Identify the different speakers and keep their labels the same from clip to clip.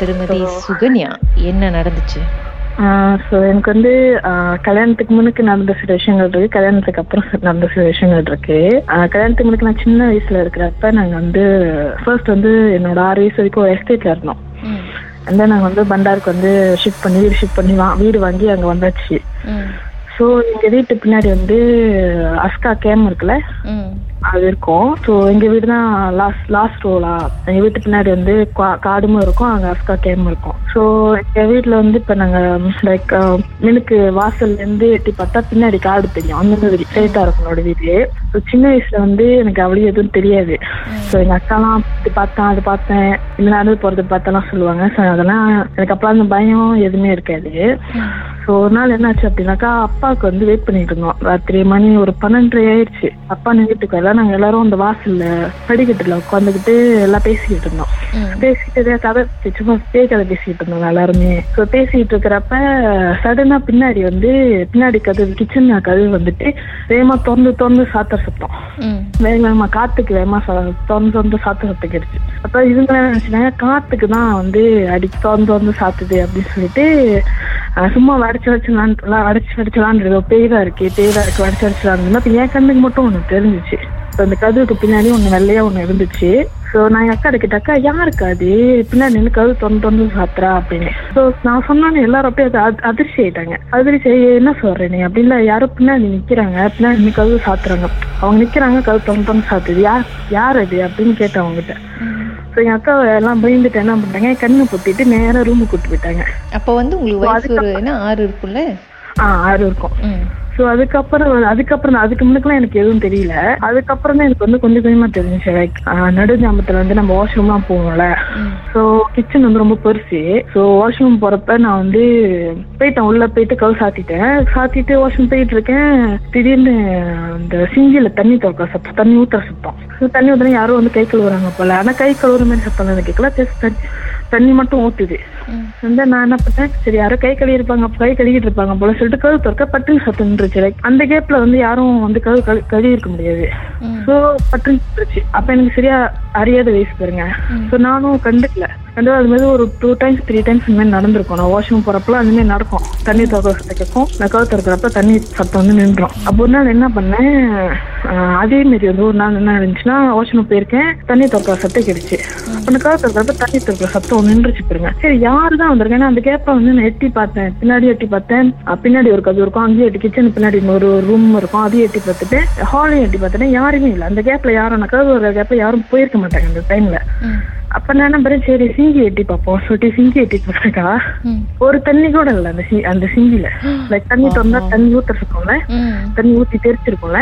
Speaker 1: திருமதி சுகன்யா என்ன நடந்துச்சு?
Speaker 2: ஸோ எனக்கு வந்து கல்யாணத்துக்கு முன்னுக்கு நடந்த சில விஷயங்கள் இருக்கு. கல்யாணத்துக்கு அப்புறம் நடந்த சில விஷயங்கள் இருக்கு. கல்யாணத்துக்கு முன்னுக்கு நான் சின்ன வயசுல இருக்கிறப்ப நாங்க வந்து ஃபர்ஸ்ட் வந்து என்னோட ஆறு வயசு வரைக்கும் எஸ்டேட்ல இருந்தோம். அந்த நாங்க வந்து பண்டாருக்கு வந்து ஷிஃப்ட் பண்ணி வீடு ஷிஃப்ட் பண்ணி வா வீடு வாங்கி அங்க வந்தாச்சு. ஸோ எங்க வீட்டு பின்னாடி வந்து அஸ்கா கேம் இருக்குல்ல? அது இருக்கும். ஸோ எங்க வீடு தான் லாஸ்ட் லாஸ்ட் ரோலா எங்க வீட்டு பின்னாடி வந்து கா- காடும் இருக்கும். அங்க அஸ்கா கேம் இருக்கும். ஸோ எங்க வீட்ல வந்து இப்ப நாங்க லைக் மினுக்கு வாசல்ல இருந்து எட்டி பார்த்தா பின்னாடி காடு தெரியும். அந்த மாதிரி ஸ்ட்ரைட்டா இருக்கும் என்னோட வீடு. ஸோ சின்ன வயசுல வந்து எனக்கு அவ்வளவு எதுவும் தெரியாது. ஸோ எங்க அக்காலாம் இது பார்த்தேன் அது பார்த்தேன். இல்லை நடந்து போறது பார்த்தெல்லாம் சொல்லுவாங்க. ஸோ அதெல்லாம் எனக்கு அப்பலாம் அந்த பயம் எதுவுமே இருக்காது. ஸோ ஒரு நாள் என்னாச்சு அப்படின்னாக்கா அப்பாவுக்கு வந்து வெயிட் பண்ணிட்டு இருந்தோம். ராத்திரி மணி ஒரு பன்னெண்டரை ஆயிடுச்சு. அப்பா வீட்டுக்கு வரல. நாங்க எல்லாரும் அந்த வாசல்ல படிக்கட்டுல உட்காந்துக்கிட்டு எல்லாம் பேசிக்கிட்டு இருந்தோம். பேசிட்டு இதே கதை சும்மா பேய் கதை பேசிக்கிட்டு இருந்தோம் எல்லாருமே. ஸோ பேசிட்டு இருக்கிறப்ப சடனா பின்னாடி வந்து பின்னாடி கதவு கிச்சன் கதவு வந்துட்டு வேகமா திறந்து திறந்து சாத்தர் சத்தம். வேக வேகமா காத்துக்கு வேகமா திறந்து திறந்து சாத்த சத்தம் கிடைச்சு அப்ப இவங்க என்ன நினைச்சாங்க காத்துக்கு தான் வந்து அடி திறந்து திறந்து சாத்துது அப்படின்னு சொல்லிட்டு சும்மா வடிச்சு வடிச்சு வடிச்சு வடிச்சலான்றது பேய் தான் இருக்கு பேய் இருக்கு வடிச்சு வடிச்சலான்னு அப்ப என் கண்ணுக்கு மட்டும் ஒண்ணு தெரிஞ்சுச்சு. இப்ப அந்த கதவுக்கு பின்னாடி ஒண்ணு வெள்ளையா ஒண்ணு இருந்துச்சு. ஸோ நான் என் அக்கா கிட்ட அக்கா யாருக்கு அது? பின்னாடி நின்று கதவு தொண்டு தொண்டு சாத்துறா அப்படின்னு. ஸோ நான் சொன்னோன்னு எல்லாரும் அப்படியே அது அதிர்ச்சி ஆயிட்டாங்க. அதிர்ச்சி என்ன சொல்ற நீ? அப்படின்னா யாரும் பின்னாடி நிக்கிறாங்க பின்னாடி நின்று கதவு சாத்துறாங்க. அவங்க நிக்கிறாங்க கதவு தொண்டு தொண்டு சாத்துது. யார் யார் அது? அப்படின்னு கேட்டேன் அவங்ககிட்ட. ஸோ என் அக்கா எல்லாம் பயந்துட்டு என்ன பண்ணிட்டாங்க கண்ணு பொத்திட்டு நேரா ரூமுக்கு கூட்டு போயிட்டாங்க.
Speaker 1: அப்ப வந்து உங்களுக்கு வயசு ஆறு இருக்கும்ல?
Speaker 2: ஆ ஆறு இருக்கும். ஸோ அதுக்கப்புறம் அதுக்கப்புறம் அதுக்கு முன்னுக்குலாம் எனக்கு எதுவும் தெரியல. அதுக்கப்புறம் தான் எனக்கு வந்து கொஞ்சம் கொஞ்சமா தெரிஞ்சு லைக் நடுஜாமத்துல வந்து நம்ம வாஷ்ரூம்லாம் போவோம்ல. ஸோ கிச்சன் வந்து ரொம்ப பெருசு. ஸோ வாஷ்ரூம் போறப்ப நான் வந்து போயிட்டேன். உள்ள போயிட்டு கவு சாத்திட்டேன். சாத்திட்டு வாஷ்ரூம் போயிட்டு இருக்கேன். திடீர்னு இந்த சிங்கில தண்ணி திறக்கிற சத்தம் தண்ணி ஊத்துற சத்தம். ஸோ தண்ணி ஊத்துனா யாரும் வந்து கை கழுவுறாங்க போல. ஆனா கை கழுவுற மாதிரி சத்தம் எனக்கு கேட்கல தண்ணி- மட்டும் ஊத்துது. வந்து நான் என்ன பண்ணேன்? சரி யாரோ கை கழுவி இருப்பாங்க கை கழுவிட்டு இருப்பாங்க போல சொல்லிட்டு கழுவு திறக்க பட்டுன்னு சத்தம் நின்றுச்சு. லைக் அந்த கேப்ல வந்து யாரும் வந்து கழுவு கழு கழுவி இருக்க முடியாது. ஸோ பட்டுன்னு அப்ப எனக்கு சரியா அறியாத வயசு பாருங்க. ஸோ நானும் கண்டுக்கல. கண்டு அது மாதிரி ஒரு டூ டைம்ஸ் த்ரீ டைம்ஸ் இந்த மாதிரி நடந்திருக்கும். நான் வாஷ்ரூம் போறப்பலாம் அந்த மாதிரி நடக்கும். தண்ணி சத்தம் கேட்கும் நான் கழுவு திறக்கிறப்ப தண்ணி சத்தம் வந்து நின்றும் அப்போ ஒரு நாள் என்ன பண்ணேன்? அதே மாதிரி வந்து ஒரு நாள் என்ன இருந்துச்சுன்னா வாஷ்ரூம் போயிருக்கேன் தண்ணி திறக்கிற சத்தம் கிடைச்சு அப்ப கழுவு திறக்கிறப்ப தண்ணி திறக்கிற சத்தம் நின்றுச்சு பாருங்க. சரி யாரு தான் வந்திருக்கேன் அந்த கேப்ப வந்து நான் எட்டி பார்த்தேன். பின்னாடி எட்டி பார்த்தேன். பின்னாடி ஒரு கதவு இருக்கும் அங்கேயும் எட்டி கிச்சன் பின்னாடி இன்னொரு ரூம் இருக்கும் அதையும் எட்டி பார்த்துட்டு ஹாலையும் எட்டி பார்த்துட்டு யாருமே இல்லை. அந்த கேப்ல யாரும் கதவு ஒரு கேப்ல யாரும் போயிருக்க மாட்டாங்க அந்த டைம்ல அப்ப நான் பண்ணேன் சரி சிங்கி எட்டி பார்ப்போம். சொல்லிட்டு சிங்கி எட்டி பார்த்தாக்கா ஒரு தண்ணி கூட இல்லை அந்த சி அந்த சிங்கில. லைக் தண்ணி திறந்தா தண்ணி ஊத்துறதுக்கும்ல தண்ணி ஊத்தி தெரிச்சிருக்கும்ல.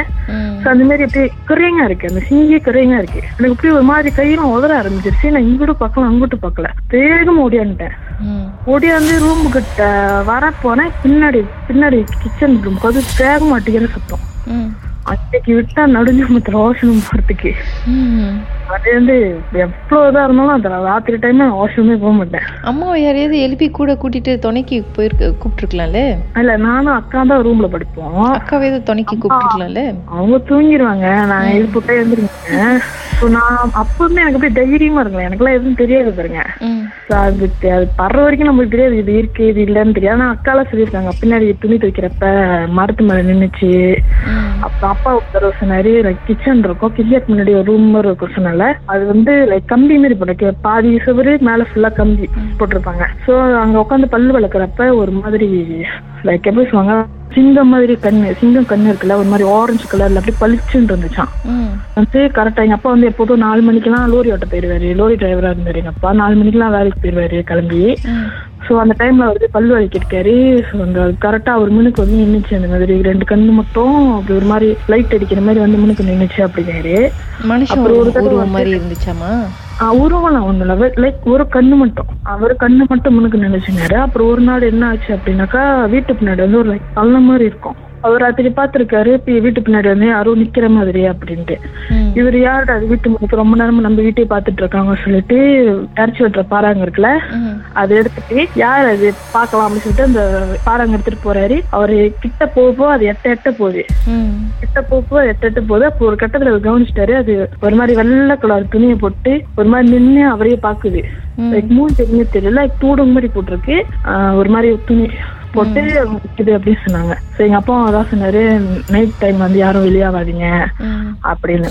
Speaker 2: So, அந்த மாதிரி அப்படியே குறையங்கா இருக்கு. அந்த சிங்கியே குறையங்கா இருக்கு. எனக்கு அப்படியே ஒரு மாதிரி கையெல்லாம் உதற ஆரம்பிச்சிருச்சு. நான் இங்கிட்டு பார்க்கலாம் அங்கிட்டு பார்க்கல. வேகமா ஓடியான்ட்டேன்
Speaker 1: ம்,
Speaker 2: ஓடியாந்து ரூம் கிட்ட வர போனேன். பின்னாடி பின்னாடி கிச்சன் ரூம் அது வேக மாட்டேங்கிற சத்தம். அன்னைக்கு விட்டா நடுஞ்சமத்துல வாஷ்ரூம் போறதுக்கு.
Speaker 1: ம்.
Speaker 2: அது வந்து எவ்வளவு இதா இருந்தாலும் அந்த ராத்திரி டைம் வாஷ்ரூமே போக மாட்டேன்.
Speaker 1: அம்மாவை யாரையாவது எழுப்பி கூட கூட்டிட்டு துணைக்கு போயிருக்க கூப்பிட்டுருக்கலாம்ல?
Speaker 2: இல்ல நானும் அக்கா தான் ரூம்ல படிப்போம்.
Speaker 1: அக்காவை துணைக்கு கூப்பிட்டுருக்கலாம்ல?
Speaker 2: அவங்க தூங்கிடுவாங்க நான் இது போட்டா எழுந்திருக்கேன். ஸோ நான் அப்பவுமே எனக்கு அப்படியே தைரியமா இருக்கல எனக்குலாம் எதுவும் தெரியாது பாருங்க. அது அது படுற வரைக்கும் நம்மளுக்கு தெரியாது. இது இருக்கு இது இல்லைன்னு தெரியாது. ஆனா அக்காலாம் சொல்லியிருக்காங்க. பின்னாடி துணி துவைக்கிறப்ப மரத்து மேல நின்னுச்சு.
Speaker 1: ம்,
Speaker 2: அப்புறம் அப்பா ஒரு தடவை சொன்னாரு கிச்சன் இருக்கும். கிச்சனுக்கு முன்னாடி ஒரு ரூம் மாதிரி இருக்கும் சொன்னால அது வந்து லைக் கம்பி மாதிரி போட்டு பாதி சுவரு மேல ஃபுல்லா கம்பி போட்டிருப்பாங்க. சோ அங்க உட்காந்து பல்லு விளக்குறப்ப ஒரு மாதிரி லைக் எப்படி சொல்லுவாங்க? சிங்கம் மாதிரி கண்ணு சிங்கம் கண்ணு இருக்குல்ல ஒரு மாதிரி ஆரஞ்சு கலர்ல அப்படியே பளிச்சுன்னு இருந்துச்சான் வந்து கரெக்டா எங்க அப்பா வந்து எப்போதும் நாலு மணிக்கெல்லாம் லோரி ஓட்ட போயிருவாரு. லோரி டிரைவரா இருந்தாரு எங்க அப்பா. நாலு மணிக்கெல்லாம் வேலைக்கு போயிருவாரு கிளம்பி. ஸோ அந்த டைம்ல வந்து பல்லு வலிக்கிருக்காரு ஸோ அந்த கரெக்டா அவர் முனுக்கு வந்து நின்னுச்சு அந்த மாதிரி. ரெண்டு கண்ணு மட்டும் அப்படி ஒரு மாதிரி லைட் அடிக்கிற மாதிரி வந்து முனுக்கு நின்னுச்சு அப்படிங்காரு
Speaker 1: மனுஷன்
Speaker 2: அப்புறம் ஒரு
Speaker 1: மாதிரி இருந்துச்சாமா
Speaker 2: உருவம்லாம் ஒண்ணும் இல்லை. லைக் ஒரு கண்ணு மட்டும். அவர் கண்ணு மட்டும் முனுக்கு நினைச்சுனாரு அப்புறம் ஒரு நாள் என்ன ஆச்சு அப்படின்னாக்கா வீட்டு பின்னாடி வந்து ஒரு லைக் பள்ளம் மாதிரி இருக்கும். அவர் ராத்திரி பார்த்திருக்காரு இப்ப வீட்டு பின்னாடி வந்து யாரும் நிக்கிற மாதிரி அப்படின்ட்டு. இவர் யார் அது வீட்டு ரொம்ப நேரமா நம்ம வீட்டை பார்த்துட்டு இருக்காங்க சொல்லிட்டு இறச்சி வெட்டுற பாறாங்க இருக்குல்ல. அதை எடுத்துட்டு யார் அது? பார்க்கலாம் அப்படின்னு சொல்லிட்டு அந்த பாறாங்க எடுத்துட்டு போறாரு. அவரு கிட்ட போக போக அது எட்ட எட்ட போகுது. கிட்ட போக போக எட்ட எட்ட போகுது. அப்போ ஒரு கட்டத்துல கவனிச்சிட்டாரு. அது ஒரு மாதிரி வெள்ளை கலர் துணியை போட்டு ஒரு மாதிரி நின்னு அவரையே பாக்குது லைக் மூணு தெரியல. Like தூடம் மாதிரி போட்டிருக்கு. ஒரு மாதிரி துணி. போட்டு இது அப்படின்னு சொன்னாங்க. சோ எங்க அப்பா அதான் சொன்னாரு நைட் டைம் வந்து யாரும் வெளியாகாதீங்க. அப்படின்னு.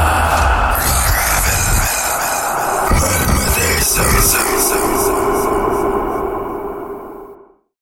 Speaker 3: Essence.